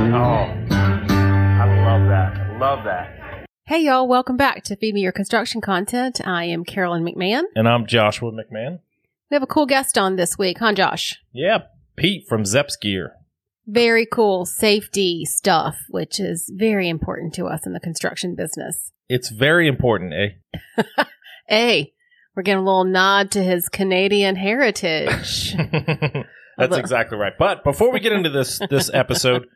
Oh, I love that. I love that. Hey, y'all, welcome back to Feed Me Your Construction Content. I am Carolyn McMahon. And I'm Joshua McMahon. We have a cool guest on this week, huh, Josh? Yeah, Pete from Zeps Gear. Very cool safety stuff, which is very important to us in the construction business. It's very important, eh? hey, we're getting a little nod to his Canadian heritage. That's exactly right. But before we get into this this episode,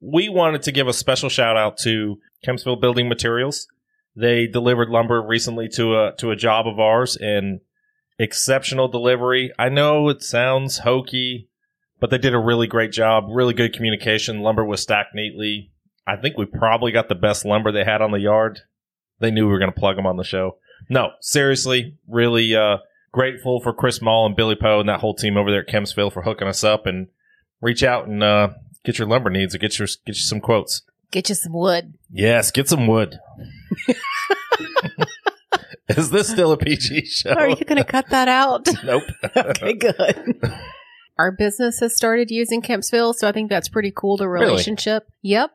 we wanted to give a special shout out to Kempsville Building Materials. They delivered lumber recently to a to a job of ours and exceptional delivery. I know it sounds hokey, but they did a really great job. Really good communication. Lumber was stacked neatly. I think we probably got the best lumber they had on the yard. They knew we were going to plug them on the show. No, seriously, really uh, grateful for Chris Mall and Billy Poe and that whole team over there at Kempsville for hooking us up and reach out and uh, get your lumber needs or get your get you some quotes. Get you some wood. Yes, get some wood. Is this still a PG show? Are you going to cut that out? nope. okay, good. Our business has started using Kempsville, so I think that's pretty cool, the Really? relationship. Yep.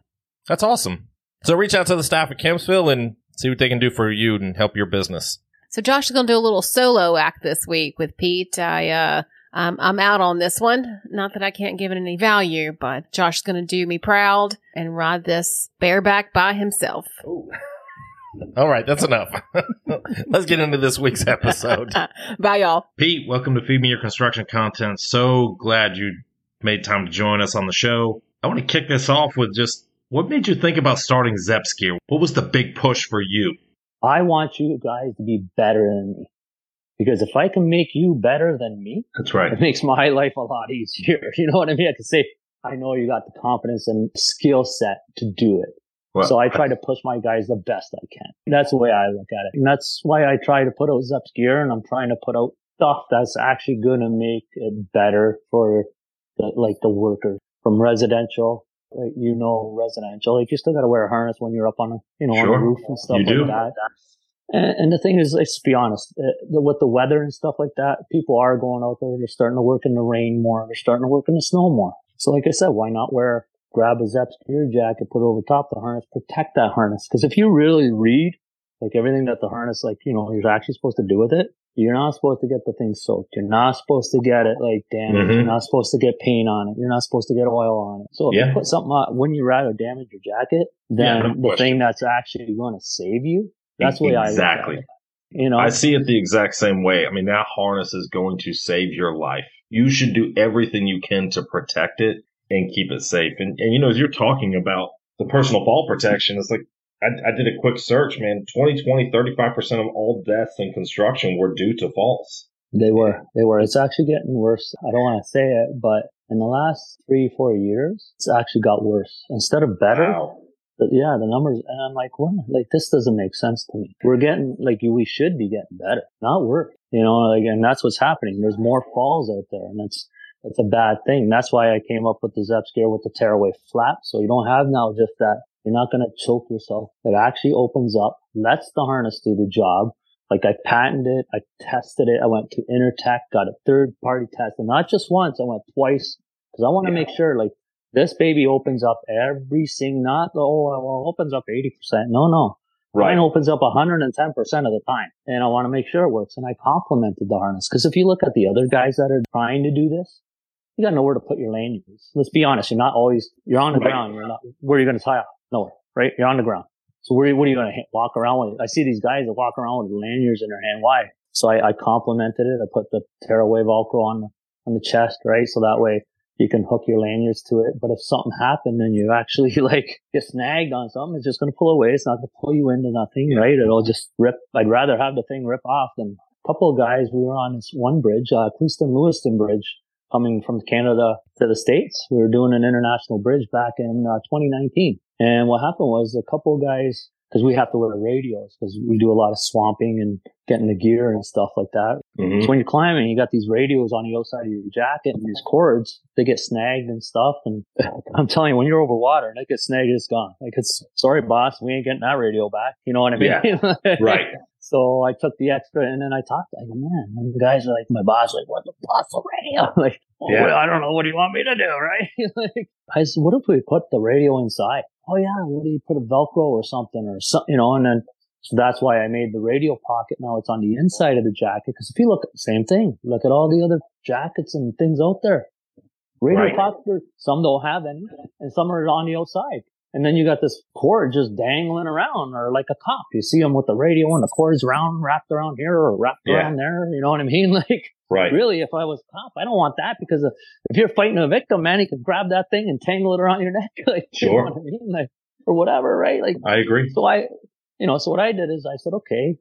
That's awesome. So reach out to the staff at Kempsville and see what they can do for you and help your business. So Josh is going to do a little solo act this week with Pete. I, uh, um, I'm out on this one. Not that I can't give it any value, but Josh is going to do me proud and ride this bareback by himself. All right, that's enough. Let's get into this week's episode. Bye, y'all. Pete, welcome to Feed Me Your Construction Content. So glad you made time to join us on the show. I want to kick this off with just what made you think about starting Zeps Gear? What was the big push for you? I want you guys to be better than me. Because if I can make you better than me, That's right. it makes my life a lot easier. You know what I mean? I can say, I know you got the confidence and skill set to do it. Well, so I try to push my guys the best I can. That's the way I look at it. And that's why I try to put out Zeps gear and I'm trying to put out stuff that's actually going to make it better for the, like the worker from residential. Like, you know, residential, like you still got to wear a harness when you're up on a, you know, on a roof and stuff You like do. that. And, and the thing is, let's be honest, uh, the, with the weather and stuff like that, people are going out there. They're starting to work in the rain more. They're starting to work in the snow more. So like I said, why not wear, grab a Zeps gear jacket, put it over top the harness, protect that harness. Cause if you really read, like everything that the harness, like, you know, you're actually supposed to do with it, you're not supposed to get the thing soaked. You're not supposed to get it like damaged. Mhm. You're not supposed to get paint on it. You're not supposed to get oil on it. So if Yeah. you put something on, wouldn't you rather damage your jacket than Yeah, no the question. thing that's actually going to save you? That's the way I Exactly. You know, I see it the exact same way. I mean, that harness is going to save your life. You should do everything you can to protect it and keep it safe. And, and you know, as you're talking about the personal fall protection, it's like, I, I did a quick search, man. 2020, 35% of all deaths in construction were due to falls. They were. They were. It's actually getting worse. I don't want to say it, but in the last three, four years, it's actually got worse. Instead of better, Wow. But yeah, the numbers, and I'm like, what? Like, this doesn't make sense to me. We're getting, like, we should be getting better, not worse. You know, like, and that's what's happening. There's more falls out there, and it's, it's a bad thing. That's why I came up with the Zeps gear with the tearaway flap. So you don't have now just that. You're not going to choke yourself. It actually opens up, lets the harness do the job. Like I patented it, I tested it, I went to Intertek, got a third party test, and not just once, I went twice because I want to Yeah. make sure like this baby opens up every single, not oh well, opens up eighty percent. No, no, mine opens up one hundred and ten percent of the time, and I want to make sure it works. And I complimented the harness because if you look at the other guys that are trying to do this, you got nowhere to put your lanyards. Let's be honest, you're not always you're on the Right. ground. You're not where are you going to tie off? Nowhere, right? You're on the ground. So where, what are you going to walk around with? I see these guys that walk around with lanyards in their hand. Why? So I, I complimented it. I put the tearaway Velcro on the, on the chest, right? So that way you can hook your lanyards to it. But if something happened and you actually like get snagged on something, it's just going to pull away. It's not going to pull you into nothing, right? It'll just rip. I'd rather have the thing rip off than a couple of guys. We were on this one bridge, uh, Queenston Lewiston Bridge coming from Canada to the States. We were doing an international bridge back in uh, 2019. And what happened was a couple of guys, because we have to wear radios because we do a lot of swamping and getting the gear and stuff like that. Mhm. So when you're climbing, you got these radios on the outside of your jacket and these cords, they get snagged and stuff. And I'm telling you, when you're over water and it gets snagged, it's gone. Like it's, sorry, boss, we ain't getting that radio back. You know what I mean? Yeah. Right. So I took the extra and then I talked. I go, man, and the guys are like, my boss, like, what the the radio? I'm like, oh, Yeah. well, I don't know. What do you want me to do? Right? like, I said, what if we put the radio inside? Oh yeah. What do you put a Velcro or something or something, you know? And then, so that's why I made the radio pocket. Now it's on the inside of the jacket. Cause if you look, same thing. Look at all the other jackets and things out there. Radio Right. pocket, some don't have any and some are on the outside. And then you got this cord just dangling around or like a cop. You see them with the radio and the cord's round, wrapped around here or wrapped Yeah. around there. You know what I mean? Like, Right. really, if I was a cop, I don't want that because if, you're fighting a victim, man, you can grab that thing and tangle it around your neck. Like, you know what I mean? Like, or whatever, right? Like, I agree. so I, you know, so what I did is I said, okay,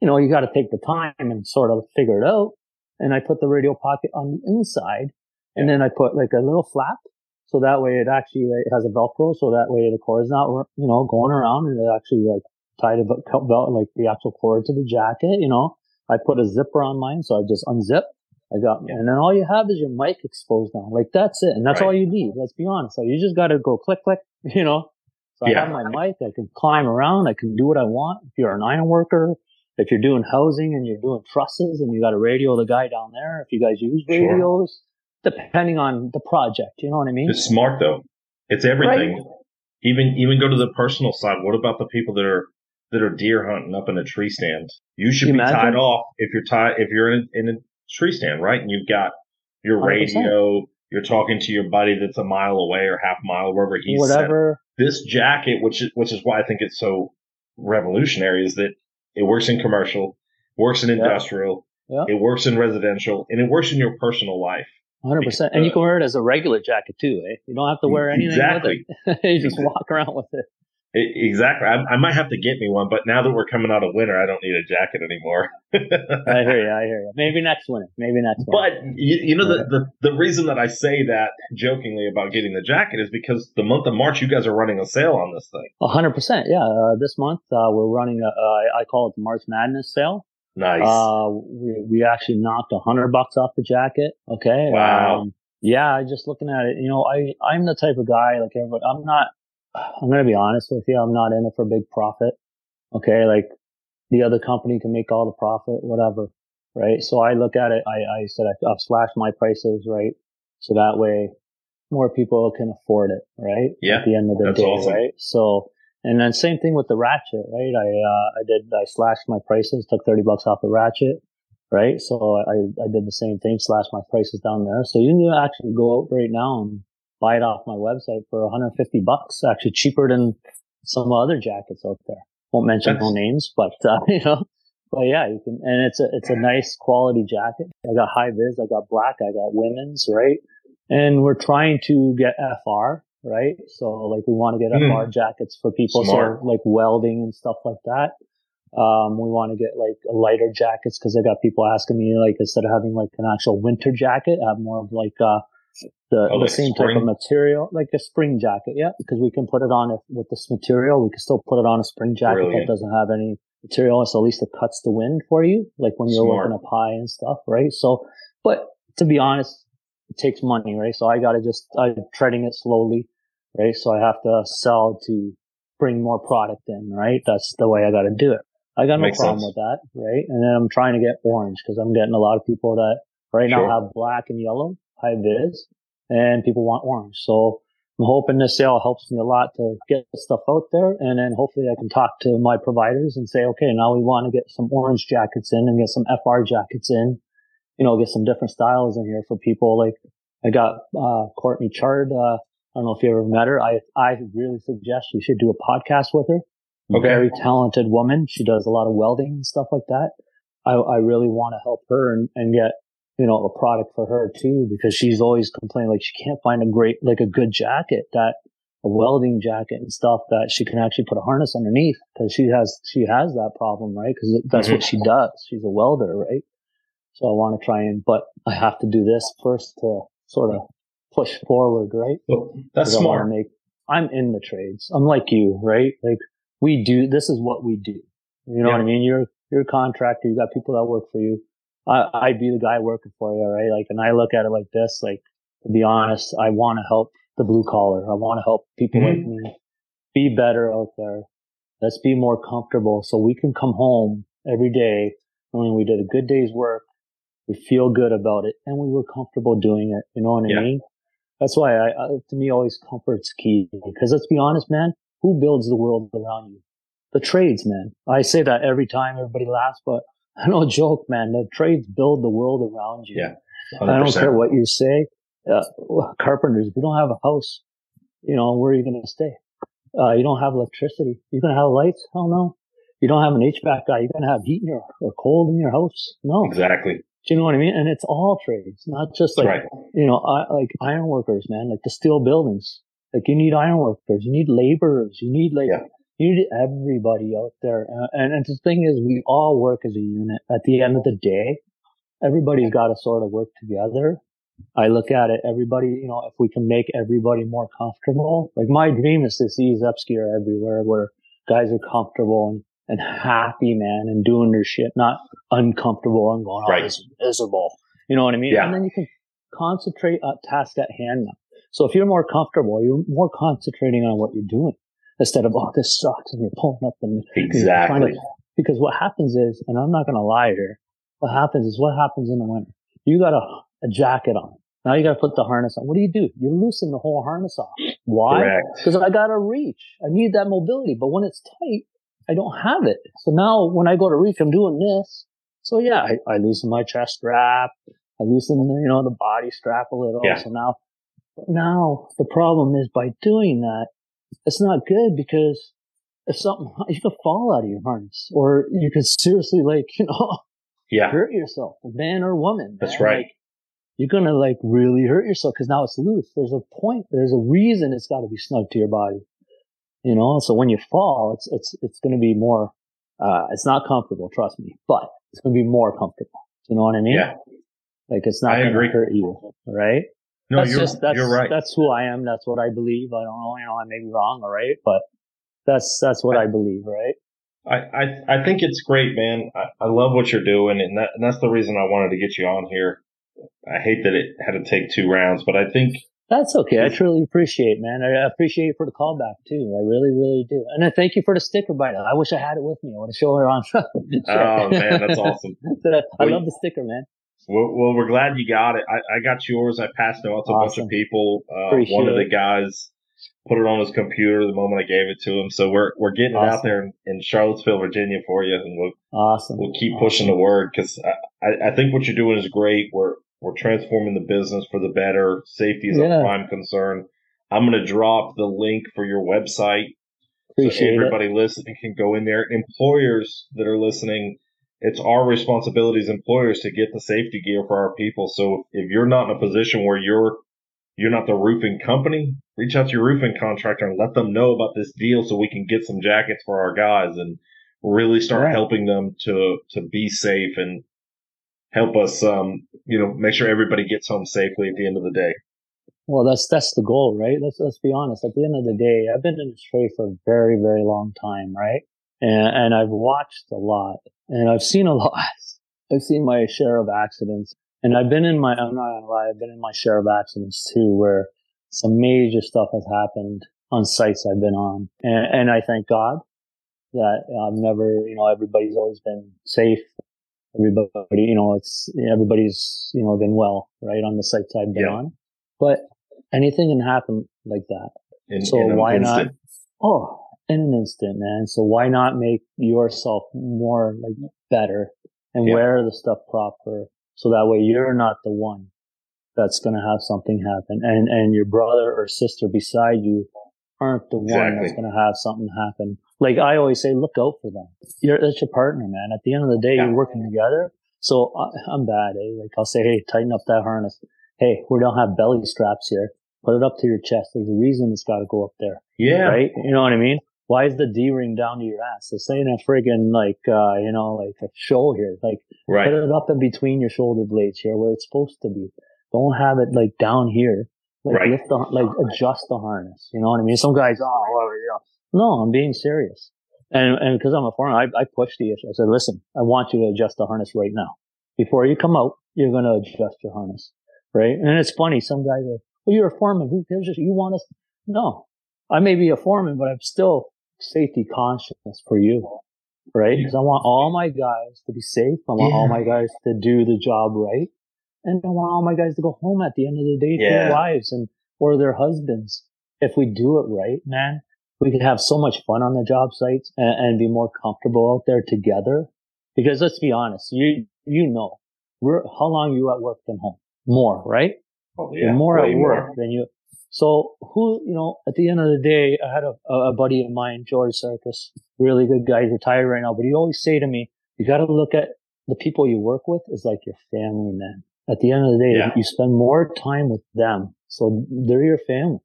you know, you got to take the time and sort of figure it out. And I put the radio pocket on the inside and then I put like a little flap. So that way it actually it has a Velcro. So that way the cord is not, you know, going around and it actually like tied a vel- like the actual cord to the jacket, you know. I put a zipper on mine. So I just unzip. I got, and then all you have is your mic exposed now. Like that's it. And that's Right. all you need. Let's be honest. So you just got to go click, click, you know. So I Yeah. have my mic. I can climb around. I can do what I want. If you're an iron worker, if you're doing housing and you're doing trusses and you got to radio the guy down there, if you guys use Sure. radios, depending on the project, you know what I mean? It's smart though. It's everything. Right? Even even go to the personal side. What about the people that are that are deer hunting up in a tree stand? You should You be imagine? tied off if you're tied if you're in, in a tree stand, right? And you've got your 100%. radio. You're talking to your buddy that's a mile away or half mile, wherever he's set. Whatever. This jacket, which is which is why I think it's so revolutionary, is that it works in commercial, works in industrial, Yeah. it works in residential, and it works in your personal life. 100%. And you can wear it as a regular jacket too, eh? You don't have to wear anything Exactly. with it. you just walk around with it. Exactly. I, I might have to get me one, but now that we're coming out of winter, I don't need a jacket anymore. I hear you. I hear you. Maybe next winter. Maybe next winter. But you, you know the, the the reason that I say that jokingly about getting the jacket is because the month of March you guys are running a sale on this thing. A hundred percent. Yeah. Uh, this month, uh, we're running a, uh, I call it the March Madness sale. Nice. Uh, we, we actually knocked a hundred bucks off the jacket. Okay. Wow. Um, yeah. Just looking at it, you know, I, I'm the type of guy, like everybody, I'm not, I'm going to be honest with you. I'm not in it for big profit. Okay. Like the other company can make all the profit, whatever. Right. So I look at it. I, I said I, I've slashed my prices. Right. So that way more people can afford it. Right. Yeah, At the end of the day. awesome. Right. So, and then same thing with the ratchet, right? I, uh, I did, I slashed my prices, took 30 bucks off the ratchet, right? So I, I did the same thing, slashed my prices down there. So you can actually go out right now and buy it off my website for 150 bucks, actually cheaper than some other jackets out there. Won't mention no names, but, uh, you know, but yeah, you can, and it's a, it's a nice quality jacket. I got high vis, I got black, I got women's, right? And we're trying to get FR, right? So like we want to get Hmm. FR jackets for people, Smart. so like welding and stuff like that. Um, we want to get like lighter jackets because I got people asking me like instead of having like an actual winter jacket, I have more of like uh the, Oh, the like same type of material, like a spring jacket, yeah, because we can put it on it with this material. We can still put it on a spring jacket Brilliant. that doesn't have any material, so at least it cuts the wind for you, like when you're Smart. working up high and stuff, right? So, but to be honest, it takes money, right? So I got to just I'm treading it slowly, right? So I have to sell to bring more product in, right? That's the way I got to do it. I got no Makes problem sense. with that, right? And then I'm trying to get orange because I'm getting a lot of people that right now have black and yellow, high vis, and people want orange. So I'm hoping this sale helps me a lot to get stuff out there. And then hopefully I can talk to my providers and say, okay, now we want to get some orange jackets in and get some FR jackets in, you know, get some different styles in here for people. Like I got, uh, Courtney Chard. Uh, I don't know if you ever met her. I, I really suggest you should do a podcast with her. Okay. Very talented woman. She does a lot of welding and stuff like that. I, I really want to help her and, and get, you know, a product for her too, because she's always complaining like she can't find a great, like a good jacket that a welding jacket and stuff that she can actually put a harness underneath because she has, she has that problem, right? Cause that's what mm-hmm. she does. She's a welder, right? So I want to try and, but I have to do this first to sort of push forward, right? Well, that's smart. Make, I'm in the trades. I'm like you, right? Like we do, this is what we do. You know Yeah. what I mean? You're, you're a contractor. You got people that work for you. I, I'd be the guy working for you, right? Like, and I look at it like this, like, to be honest, I want to help the blue collar. I want to help people like Mm-hmm. me be better out there. Let's be more comfortable so we can come home every day, knowing we did a good day's work, we feel good about it, and we were comfortable doing it. You know what I mean? That's why I, I, to me, always comfort's key. Because let's be honest, man, who builds the world around you? The trades, man. I say that every time. Everybody laughs, but I don't joke, man. The trades build the world around you. Yeah. I don't care what you say. Uh, carpenters, if you don't have a house, you know, where are you going to stay? Uh, you don't have electricity. You're going to have lights? Hell no. You don't have an HVAC guy. You're going to have heat in your, or cold in your house? No. Exactly. Do you know what I mean? And it's all trades, not just like, right. you know, I, like iron workers, man, like the steel buildings. Like you need iron workers, you need laborers, you need like, Yeah. You need everybody out there. Uh, and, and the thing is, we all work as a unit. At the end of the day, everybody's got to sort of work together. I look at it, everybody, you know, if we can make everybody more comfortable, like my dream is to see Zeps gear everywhere where guys are comfortable and, and happy, man, and doing their shit, not uncomfortable and going, oh, Right. is miserable. You know what I mean? Yeah. And then you can concentrate on task at hand now. So if you're more comfortable, you're more concentrating on what you're doing instead of, oh, this sucks. And you're pulling up and you're trying Exactly. to, because what happens is, and I'm not going to lie here, what happens is what happens in the winter. You got a, a jacket on. Now you got to put the harness on. What do you do? You loosen the whole harness off. Why? Because I got to reach. I need that mobility. But when it's tight, I don't have it. So now when I go to reach, I'm doing this. So yeah, I, I loosen my chest strap. I loosen, you know, the body strap a little. Yeah. So now, now the problem is by doing that, it's not good because if something, you could fall out of your harness or you could seriously like, you know, Yeah. hurt yourself, man or woman. That's man. right. Like, you're gonna like really hurt yourself because now it's loose. There's a point. There's a reason it's got to be snug to your body. You know. So when you fall, it's it's it's gonna be more. Uh, it's not comfortable. Trust me, but it's gonna be more comfortable. You know what I mean? Yeah. Like it's not gonna agree. hurt you, right? No, that's you're, just that's you're right. that's who I am. That's what I believe. I don't know. You know, I may be wrong, all right, but that's that's what I believe, right? I, I, I think it's great, man. I, I love what you're doing, and, that, and that's the reason I wanted to get you on here. I hate that it had to take two rounds, but I think That's okay. I truly appreciate, man. I appreciate you for the callback too. I really, really do. And I thank you for the sticker bite. I wish I had it with me. I want to show her on. Oh man, that's awesome. I Well, love the sticker, man. Well, well, we're glad you got it. I, I got yours. I passed it out to a bunch of people. Uh, one of the guys put it on his computer the moment I gave it to him. So we're we're getting it out there in, in Charlottesville, Virginia, for you, and we'll Awesome. we'll keep pushing the word because I, I, I think what you're doing is great. We're we're transforming the business for the better. Safety is Yeah. a prime concern. I'm going to drop the link for your website Appreciate so it. everybody listening can go in there. Employers that are listening, it's our responsibility as employers to get the safety gear for our people. So if you're not in a position where you're you're not the roofing company, reach out to your roofing contractor and let them know about this deal so we can get some jackets for our guys and really start Yeah. helping them to to be safe and help us um you know make sure everybody gets home safely at the end of the day. Well, that's that's the goal, right? Let's let's be honest. At the end of the day, I've been in this trade for a very, very long time, right? And and I've watched a lot, and I've seen a lot. I've seen my share of accidents, and I've been in my. I'm not gonna lie. I've been in my share of accidents too, where some major stuff has happened on sites I've been on, and, and I thank God that I've never, you know, everybody's always been safe. Everybody, you know, it's everybody's, you know, been well, right, on the sites I've been Yeah. on. But anything can happen like that. In, So in why not? Oh, in an instant, man. So why not make yourself more like better and Yeah. wear the stuff proper so that way you're not the one that's going to have something happen and, and your brother or sister beside you aren't the one that's going to have something happen. Like I always say, look out for them. You're, that's your partner, man. At the end of the day, Yeah. you're working together. So I, I'm bad, eh? Like I'll say, hey, tighten up that harness. Hey, we don't have belly straps here. Put it up to your chest. There's a reason it's got to go up there Yeah. right? You know what I mean? Why is the D ring down to your ass? It's saying a friggin' like, uh, you know, like a show here. Like, Right. put it up in between your shoulder blades here where it's supposed to be. Don't have it like down here. Like Right. lift the, like adjust the harness. You know what I mean? Some guys, oh, well, you know. No, I'm being serious. And, and cause I'm a foreigner, I, I pushed the issue. I said, listen, I want you to adjust the harness right now. Before you come out, you're going to adjust your harness. Right. And it's funny. Some guys are, well, you're a foreman. Who cares? You want us? No, I may be a foreman, but I'm still safety conscious for you. right? Because I want all my guys to be safe. I want all my guys to do the job right. And I want all my guys to go home at the end of the day to Yeah. their wives and or their husbands. If we do it right, man, we could have so much fun on the job sites and, and be more comfortable out there together. Because let's be honest, you you know, we're how long you at work than home? More, right? Oh, You're more at work than you. So who, you know, at the end of the day, I had a, a buddy of mine, George Circus, really good guy, retired right now, but he always say to me, you got to look at the people you work with is like your family, man. At the end of the day, Yeah. you spend more time with them. So they're your family.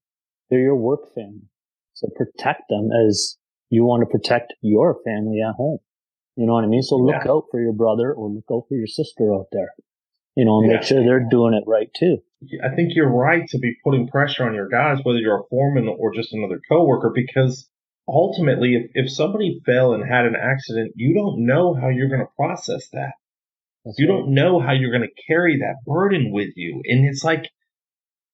They're your work family. So protect them as you want to protect your family at home. You know what I mean? So look Yeah. out for your brother or look out for your sister out there. You know, and Yeah. make sure they're doing it right too. I think you're right to be putting pressure on your guys, whether you're a foreman or just another coworker, because ultimately, if, if somebody fell and had an accident, you don't know how you're going to process that. That's You right. don't know how you're going to carry that burden with you. And it's like,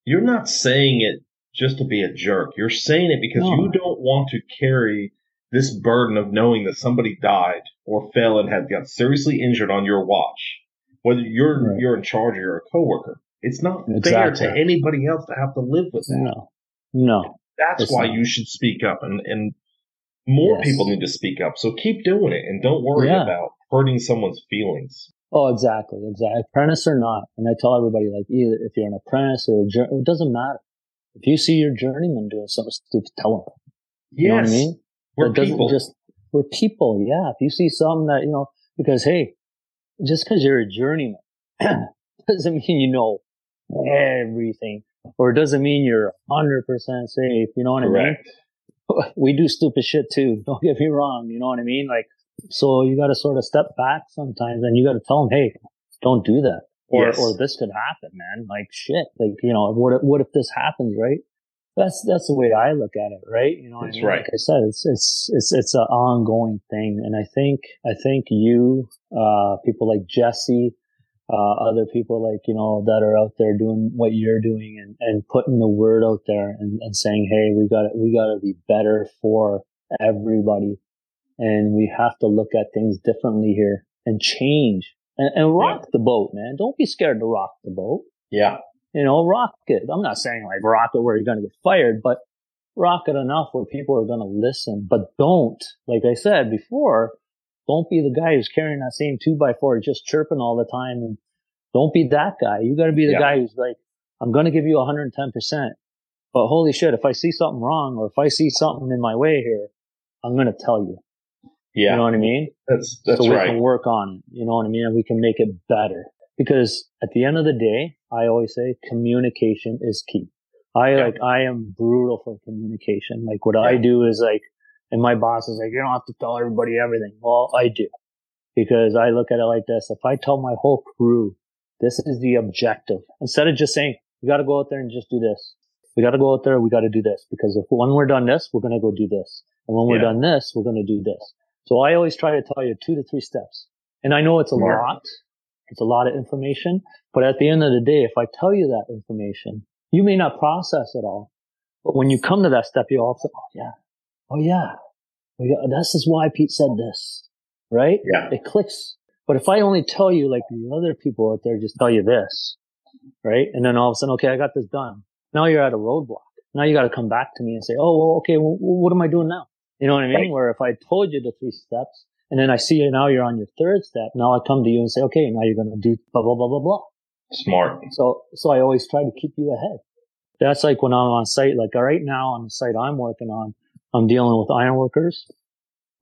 you're not saying it just to be a jerk. You're saying it because No. you don't want to carry this burden of knowing that somebody died or fell and had got seriously injured on your watch. Whether you're Right. you're in charge or you're a coworker. It's not fair to anybody else to have to live with that. No, no. That's why not. you should speak up and, and more Yes. people need to speak up. So keep doing it and don't worry Yeah. about hurting someone's feelings. Oh, exactly, exactly. Apprentice or not, and I tell everybody like either if you're an apprentice or a jour- it doesn't matter. If you see your journeyman doing something stupid, tell him. You know what I mean? We're It people. just we're people. Yeah. If you see something that you know, because hey, just because you're a journeyman doesn't mean you know everything, or it doesn't mean you're hundred percent safe. You know what I mean? Correct. we do stupid shit too. Don't get me wrong. You know what I mean? Like, so you got to sort of step back sometimes and you got to tell them, Hey, don't do that. Or, Yes. or this could happen, man. Like shit. Like, you know, what, if- what if this happens, right? That's, that's the way I look at it, right? You know I mean? right. Like I said, it's, it's, it's, it's an ongoing thing. And I think, I think you, uh, people like Jesse, uh, other people like, you know, that are out there doing what you're doing and, and putting the word out there and, and saying, Hey, we got to, we got to be better for everybody. And we have to look at things differently here and change and, and rock the boat, man. Don't be scared to rock the boat. Yeah. You know, rock it. I'm not saying like rock it where you're going to get fired, but rock it enough where people are going to listen. But don't, like I said before, don't be the guy who's carrying that same two by four, just chirping all the time. And don't be that guy. You got to be the Yeah. guy who's like, I'm going to give you 110%. But holy shit, if I see something wrong or if I see something in my way here, I'm going to tell you. Yeah. You know what I mean? that's that's so we right. can work on it. You know what I mean? And we can make it better. Because at the end of the day, I always say communication is key. I Yeah. like, I am brutal for communication. Like what I do is like, and my boss is like, you don't have to tell everybody everything. Well, I do. Because I look at it like this. If I tell my whole crew, this is the objective, instead of just saying, we got to go out there and just do this. We got to go out there. We got to do this because if when we're done this, we're going to go do this. And when we're Yeah. done this, we're going to do this. So I always try to tell you two to three steps. And I know it's a Smart. lot. It's a lot of information. But at the end of the day, if I tell you that information, you may not process it all. But when you come to that step, you all say, oh yeah. Oh yeah. We got, this is why Pete said this. Right? Yeah. It clicks. But if I only tell you like the other people out there just tell you this, right? And then all of a sudden, okay, I got this done. Now you're at a roadblock. Now you got to come back to me and say, oh, well, okay, well, what am I doing now? You know what I mean? Right. Where if I told you the three steps and then I see you now you're on your third step, now I come to you and say, okay, now you're going to do blah, blah, blah, blah, blah. Smart. So, so I always try to keep you ahead. That's like when I'm on site, like right now on the site I'm working on, I'm dealing with ironworkers.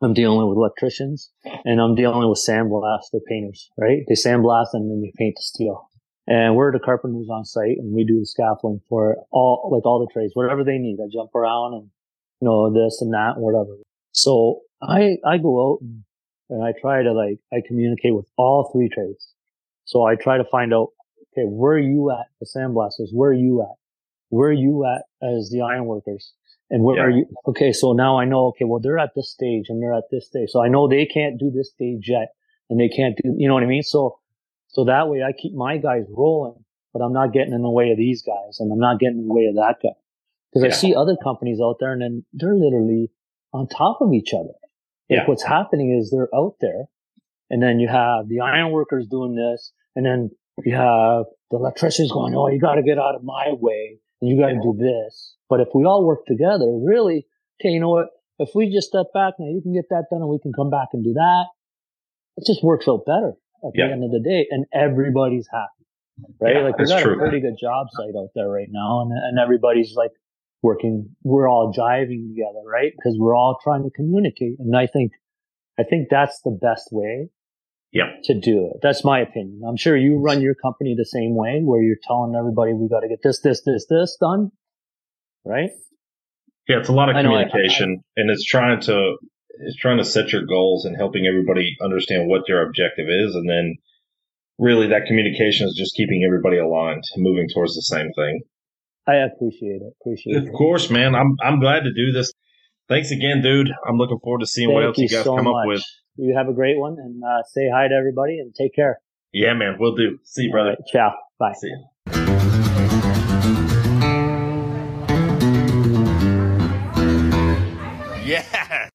I'm dealing with electricians and I'm dealing with sandblaster painters, right? They sandblast and then they paint the steel. And we're the carpenters on site and we do the scaffolding for all, like all the trades, whatever they need. I jump around and, you know, this and that, whatever. So I, I go out and, and I try to like, I communicate with all three trades. So I try to find out, okay, where are you at, the sandblasters? Where are you at? Where are you at as the ironworkers? And where Yeah. are you? Okay, so now I know, okay, well, they're at this stage and they're at this stage. So I know they can't do this stage yet and they can't do, you know what I mean? So, so that way I keep my guys rolling, but I'm not getting in the way of these guys and I'm not getting in the way of that guy. Cause I see other companies out there and then they're literally on top of each other. Like Yeah. what's happening is they're out there and then you have the iron workers doing this and then you have the electricians going, Oh, you got to get out of my way and you got to do this. But if we all work together, really, okay, you know what? If we just step back now, you can get that done and we can come back and do that. It just works out better at Yeah. the end of the day and everybody's happy. Right? Yeah, like we got true. a pretty good job site out there right now and, and everybody's like working, we're all jiving together, right? Because we're all trying to communicate. And I think, I think that's the best way Yep. to do it. That's my opinion. I'm sure you run your company the same way where you're telling everybody we got to get this, this, this, this done. Right? Yeah, it's a lot of I know, I- communication, and it's trying to it's trying to set your goals and helping everybody understand what your objective is, and then really that communication is just keeping everybody aligned, and moving towards the same thing. I appreciate it. Appreciate Of it. course, man. I'm I'm glad to do this. Thanks again, dude. I'm looking forward to seeing what else you guys so come much. up with. You have a great one and uh, say hi to everybody and take care. Yeah, man. We'll do. See you, brother. All right, ciao. Bye. See you. Yeah.